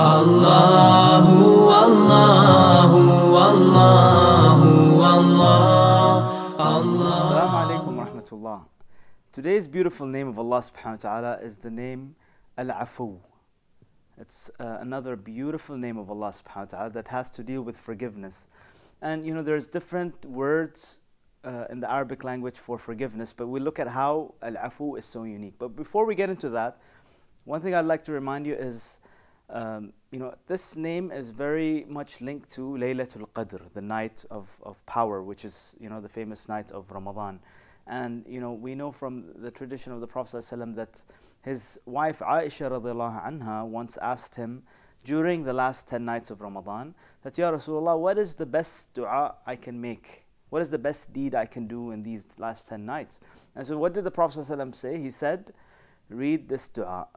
الله والله والله والله الله Assalamu alaikum wa rahmatullah. Today's beautiful name of Allah subhanahu wa ta'ala is the name Al Afu. It's uh, another beautiful name of Allah subhanahu wa ta'ala that has to deal with forgiveness. And you know, there's different words uh, in the Arabic language for forgiveness, but we look at how Al Afu is so unique. But before we get into that, one thing I'd like to remind you is um, you know, this name is very much linked to Laylatul Qadr, the night of, of power, which is, you know, the famous night of Ramadan. And, you know, we know from the tradition of the Prophet ﷺ that his wife Aisha radiallahu anha once asked him during the last 10 nights of Ramadan that, Ya Rasulullah, what is the best dua I can make? What is the best deed I can do in these last 10 nights? And so what did the Prophet ﷺ say? He said, read this dua.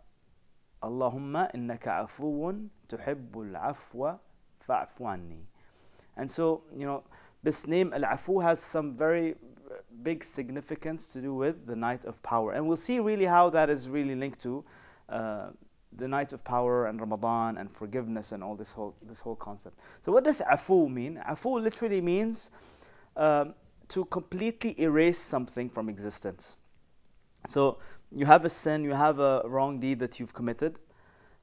Allahumma innaka afuun afwa fa'fu anni. And so, you know, this name Al-Afu has some very big significance to do with the night of power. And we'll see really how that is really linked to uh, the night of power and Ramadan and forgiveness and all this whole, this whole concept. So what does Afu mean? Afu literally means um, to completely erase something from existence. So you have a sin, you have a wrong deed that you've committed.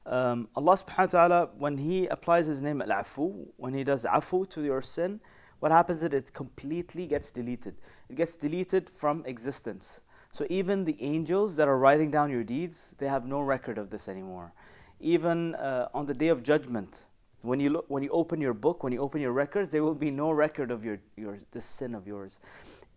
Um, Allah subhanahu wa ta'ala, when He applies His name Al-Afu, when He does Afu to your sin, what happens is it completely gets deleted. It gets deleted from existence. So even the angels that are writing down your deeds, they have no record of this anymore. Even uh, on the day of judgment, when you look, when you open your book, when you open your records, there will be no record of your, your this sin of yours.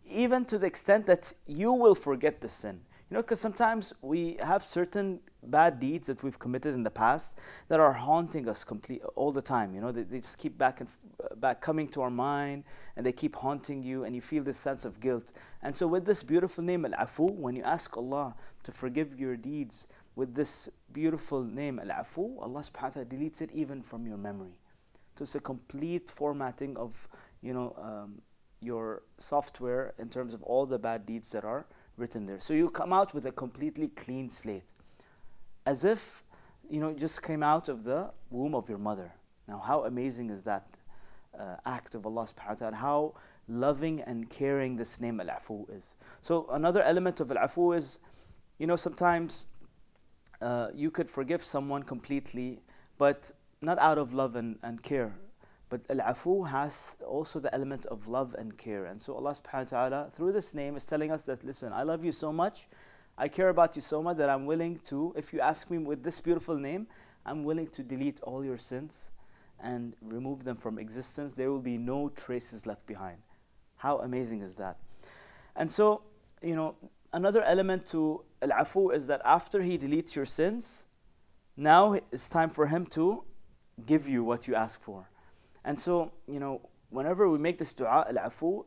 Even to the extent that you will forget the sin. You know, because sometimes we have certain bad deeds that we've committed in the past that are haunting us complete all the time. You know, they, they just keep back and f- back coming to our mind, and they keep haunting you, and you feel this sense of guilt. And so, with this beautiful name Al-Afu, when you ask Allah to forgive your deeds with this beautiful name Al-Afu, Allah Subhanahu wa Taala deletes it even from your memory. So it's a complete formatting of, you know. Um, your software in terms of all the bad deeds that are written there. So you come out with a completely clean slate, as if you know just came out of the womb of your mother. Now, how amazing is that uh, act of Allah Subhanahu wa Taala? How loving and caring this name Al-Afu is. So another element of Al-Afu is, you know, sometimes uh, you could forgive someone completely, but not out of love and, and care. But Al-Afu has also the element of love and care. And so Allah subhanahu wa ta'ala, through this name, is telling us that, listen, I love you so much, I care about you so much that I'm willing to, if you ask me with this beautiful name, I'm willing to delete all your sins and remove them from existence. There will be no traces left behind. How amazing is that? And so, you know, another element to Al-Afu is that after He deletes your sins, now it's time for Him to give you what you ask for. And so, you know, whenever we make this dua, al-afu,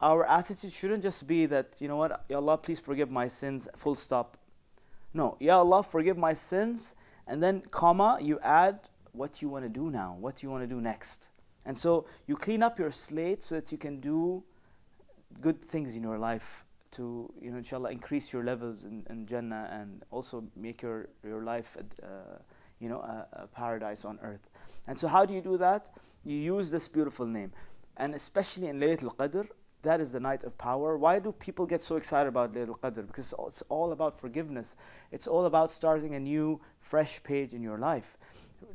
our attitude shouldn't just be that, you know what, Ya Allah, please forgive my sins, full stop. No, Ya Allah, forgive my sins, and then, comma, you add what you want to do now, what you want to do next. And so you clean up your slate so that you can do good things in your life to, you know, inshallah, increase your levels in, in Jannah and also make your, your life, uh, you know, a, a paradise on earth. And so, how do you do that? You use this beautiful name. And especially in Laylatul Qadr, that is the night of power. Why do people get so excited about Laylatul Qadr? Because it's all about forgiveness. It's all about starting a new, fresh page in your life,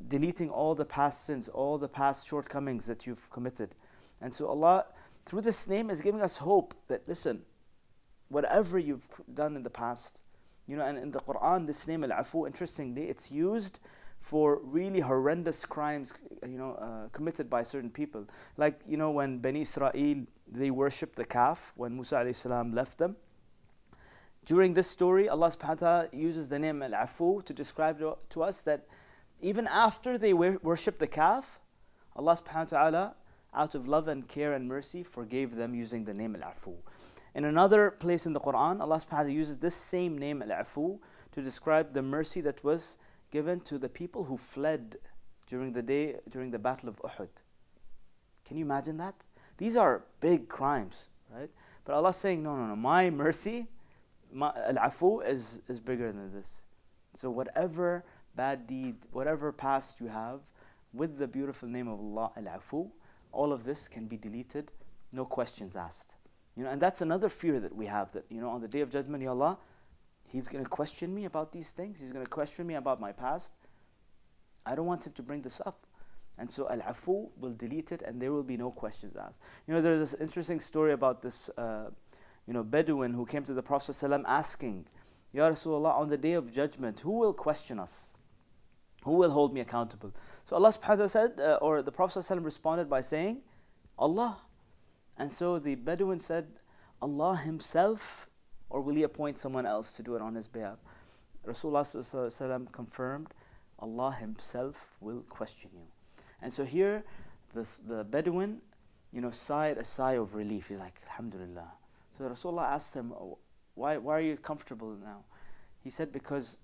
deleting all the past sins, all the past shortcomings that you've committed. And so, Allah, through this name, is giving us hope that, listen, whatever you've done in the past, you know, and in the Quran, this name Al-Afu, interestingly, it's used for really horrendous crimes, you know, uh, committed by certain people. Like, you know, when Bani Israel, they worshipped the calf, when Musa salam left them. During this story, Allah subhanahu wa ta'ala uses the name Al-Afu to describe to, to us that even after they worshipped the calf, Allah subhanahu wa ta'ala, out of love and care and mercy, forgave them using the name Al-Afu. In another place in the Quran, Allah subhanahu wa ta'ala uses this same name Al-Afu to describe the mercy that was given to the people who fled during the day during the battle of Uhud. Can you imagine that? These are big crimes, right? But Allah saying, no, no, no, my mercy, al-afu is, is bigger than this. So whatever bad deed, whatever past you have, with the beautiful name of Allah Al-Afu, all of this can be deleted, no questions asked. You know, and that's another fear that we have that, you know, on the day of judgment, Ya Allah, He's going to question me about these things. He's going to question me about my past. I don't want him to bring this up. And so Al-Afu will delete it and there will be no questions asked. You know, there's this interesting story about this, uh, you know, Bedouin who came to the Prophet ﷺ asking, Ya Rasulullah, on the day of judgment, who will question us? Who will hold me accountable? So Allah subhanahu wa said, uh, or the Prophet ﷺ responded by saying, Allah. And so the Bedouin said, Allah Himself, or will He appoint someone else to do it on His behalf? Rasulullah confirmed, Allah Himself will question you. And so here, the Bedouin, you know, sighed a sigh of relief. He's like, Alhamdulillah. So Rasulullah asked him, why, why are you comfortable now? He said, because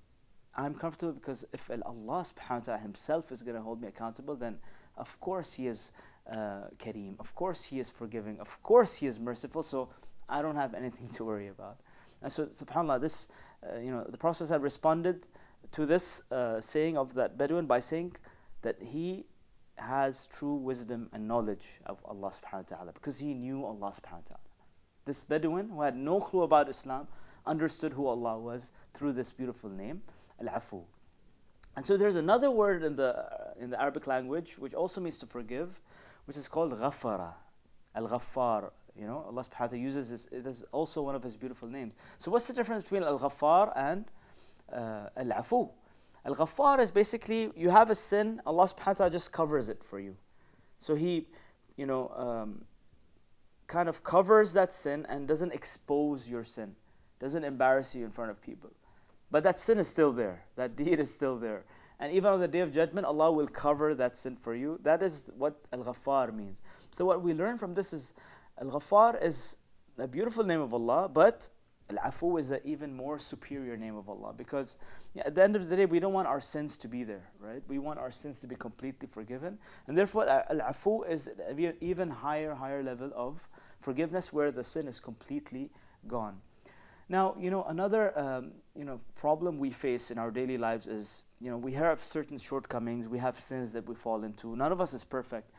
I'm comfortable because if Allah subhanahu wa ta'ala himself is going to hold me accountable, then of course he is uh, Kareem. Of course he is forgiving. Of course he is merciful. So I don't have anything to worry about. And so subhanAllah, this, uh, you know, the Prophet had responded to this uh, saying of that Bedouin by saying that he has true wisdom and knowledge of Allah subhanahu wa ta'ala because he knew Allah subhanahu wa ta'ala. This Bedouin who had no clue about Islam understood who Allah was through this beautiful name, Al-Afu. And so there's another word in the, uh, in the Arabic language which also means to forgive, which is called Ghafara, Al-Ghaffar. You know, Allah subhanahu wa ta'ala uses this, it is also one of His beautiful names. So what's the difference between Al-Ghaffar and uh, Al-Afu? Al-Ghaffar is basically, you have a sin, Allah subhanahu wa ta'ala just covers it for you. So He, you know, um, kind of covers that sin and doesn't expose your sin, doesn't embarrass you in front of people. But that sin is still there, that deed is still there. And even on the day of judgment, Allah will cover that sin for you. That is what Al Ghaffar means. So, what we learn from this is Al Ghaffar is a beautiful name of Allah, but Al Afu is an even more superior name of Allah because yeah, at the end of the day, we don't want our sins to be there, right? We want our sins to be completely forgiven. And therefore, Al Afu is an even higher, higher level of forgiveness where the sin is completely gone. Now, you know, another um, you know problem we face in our daily lives is you know we have certain shortcomings, we have sins that we fall into. None of us is perfect,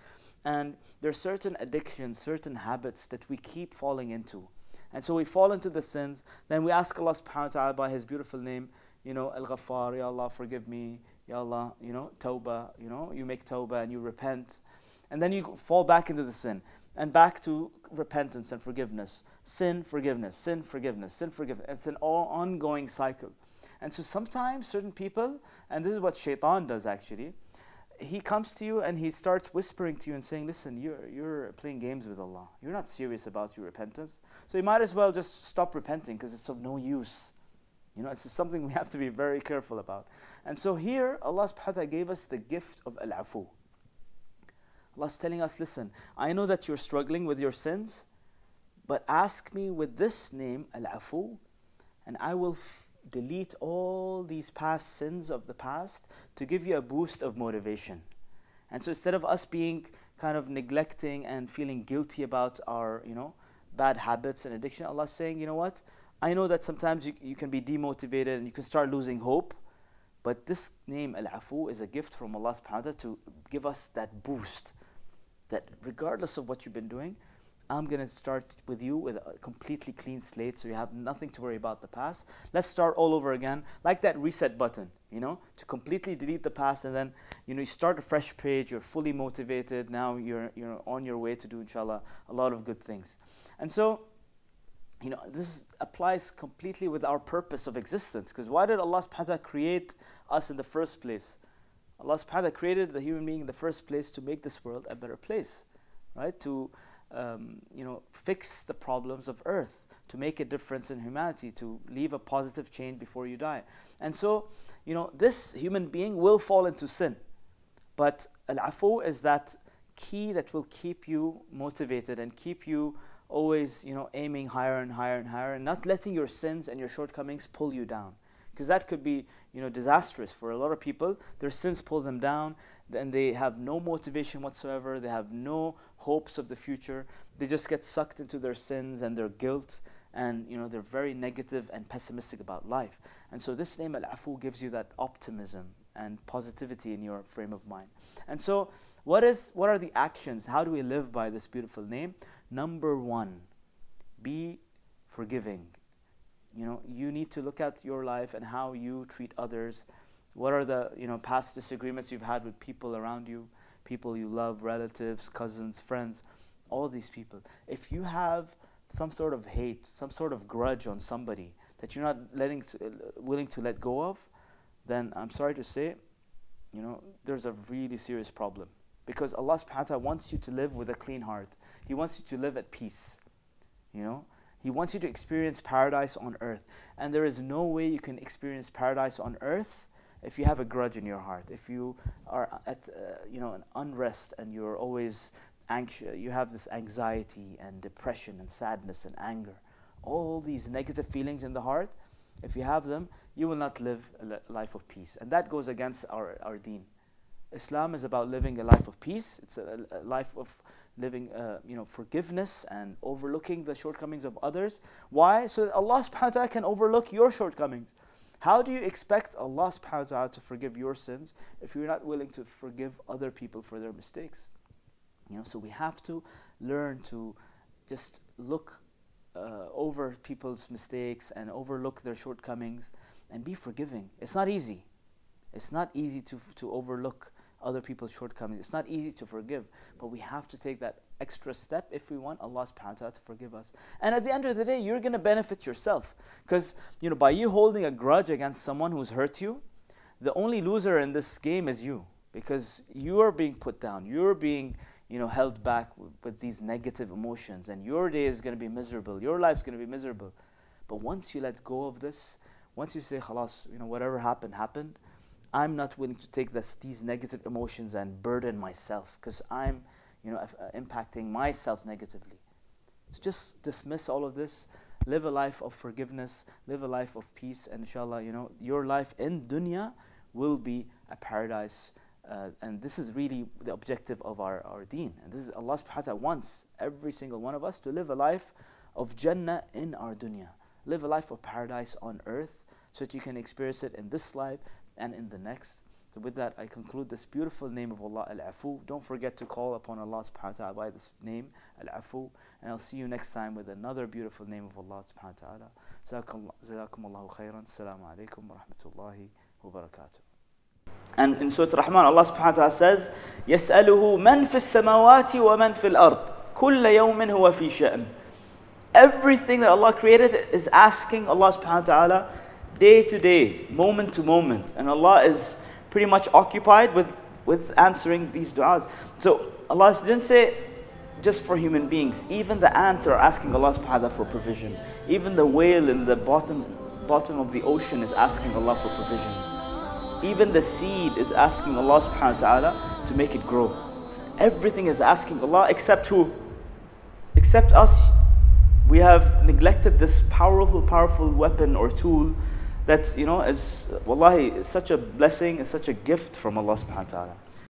and there are certain addictions, certain habits that we keep falling into, and so we fall into the sins. Then we ask Allah Subhanahu wa Taala by His beautiful name, you know, Al Ghaffar, Ya Allah, forgive me, Ya Allah, you know, Tawbah, you know, you make Tawbah and you repent, and then you fall back into the sin and back to repentance and forgiveness. Sin, forgiveness, sin, forgiveness, sin, forgiveness. It's an all ongoing cycle. And so sometimes certain people, and this is what shaitan does actually, he comes to you and he starts whispering to you and saying, Listen, you're, you're playing games with Allah. You're not serious about your repentance. So you might as well just stop repenting because it's of no use. You know, it's something we have to be very careful about. And so here, Allah subhanahu wa ta'ala gave us the gift of al afu. Allah's telling us, listen, I know that you're struggling with your sins, but ask me with this name, Al-Afu, and I will delete all these past sins of the past to give you a boost of motivation. And so instead of us being kind of neglecting and feeling guilty about our, you know, bad habits and addiction, Allah's saying, you know what? I know that sometimes you, you can be demotivated and you can start losing hope. But this name, Al Afu, is a gift from Allah subhanahu wa ta'ala to give us that boost that regardless of what you've been doing, I'm going to start with you with a completely clean slate so you have nothing to worry about the past. Let's start all over again, like that reset button, you know, to completely delete the past and then, you know, you start a fresh page, you're fully motivated, now you're, you're on your way to do, inshallah, a lot of good things. And so, you know, this applies completely with our purpose of existence because why did Allah subhanahu wa ta'ala create us in the first place? Allah subhanahu wa ta'ala created the human being in the first place to make this world a better place, right? To, um, you know, fix the problems of earth, to make a difference in humanity, to leave a positive change before you die. And so, you know, this human being will fall into sin. But al-afu is that key that will keep you motivated and keep you always, you know, aiming higher and higher and higher and not letting your sins and your shortcomings pull you down because that could be you know disastrous for a lot of people their sins pull them down and they have no motivation whatsoever they have no hopes of the future they just get sucked into their sins and their guilt and you know they're very negative and pessimistic about life and so this name al-afu gives you that optimism and positivity in your frame of mind. And so, what is what are the actions? How do we live by this beautiful name? Number one, be forgiving. You know, you need to look at your life and how you treat others. What are the you know past disagreements you've had with people around you, people you love, relatives, cousins, friends, all these people. If you have some sort of hate, some sort of grudge on somebody that you're not letting willing to let go of, then I'm sorry to say, you know, there's a really serious problem. Because Allah subhanahu wa ta'ala wants you to live with a clean heart. He wants you to live at peace. You know? He wants you to experience paradise on earth. And there is no way you can experience paradise on earth if you have a grudge in your heart. If you are at uh, you know an unrest and you're always anxious, you have this anxiety and depression and sadness and anger. All these negative feelings in the heart, if you have them, you will not live a life of peace. And that goes against our, our deen. Islam is about living a life of peace. It's a, a life of living, uh, you know, forgiveness and overlooking the shortcomings of others. Why? So that Allah subhanahu wa ta'ala can overlook your shortcomings. How do you expect Allah subhanahu wa ta'ala to forgive your sins if you're not willing to forgive other people for their mistakes? You know, so we have to learn to just look uh, over people's mistakes and overlook their shortcomings and be forgiving. It's not easy. It's not easy to, to overlook other people's shortcomings. It's not easy to forgive, but we have to take that extra step if we want Allah subhanahu wa ta'ala to forgive us. And at the end of the day, you're going to benefit yourself. Because, you know, by you holding a grudge against someone who's hurt you, the only loser in this game is you. Because you are being put down. You're being, you know, held back with, with these negative emotions. And your day is going to be miserable. Your life's going to be miserable. But once you let go of this, once you say, khalas, you know, whatever happened, happened, I'm not willing to take this, these negative emotions and burden myself because I'm, you know, uh, impacting myself negatively. So just dismiss all of this, live a life of forgiveness, live a life of peace, and inshallah, you know, your life in dunya will be a paradise. Uh, and this is really the objective of our, our deen. And this is Allah subhanahu wa ta'ala wants every single one of us to live a life of Jannah in our dunya. Live a life of paradise on earth so that you can experience it in this life and in the next. So with that, I conclude this beautiful name of Allah, Al-Afu. Don't forget to call upon Allah subhanahu wa ta'ala by this name, Al-Afu. And I'll see you next time with another beautiful name of Allah subhanahu wa ta'ala. Jazakum Allahu khairan. Assalamu alaikum wa rahmatullahi wa barakatuh. And in Surah Rahman, Allah subhanahu wa ta'ala says, يَسْأَلُهُ مَنْ فِي السَّمَاوَاتِ وَمَنْ فِي الْأَرْضِ كُلَّ يَوْمٍ هُوَ فِي شَأْنٍ Everything that Allah created is asking Allah subhanahu wa ta'ala day to day, moment to moment. And Allah is pretty much occupied with, with answering these du'as. So Allah didn't say just for human beings. Even the ants are asking Allah subhanahu wa ta'ala for provision. Even the whale in the bottom, bottom of the ocean is asking Allah for provision. Even the seed is asking Allah subhanahu wa ta'ala to make it grow. Everything is asking Allah except who? Except us. We have neglected this powerful, powerful weapon or tool that you know is wallahi is such a blessing, is such a gift from Allah subhanahu wa ta'ala.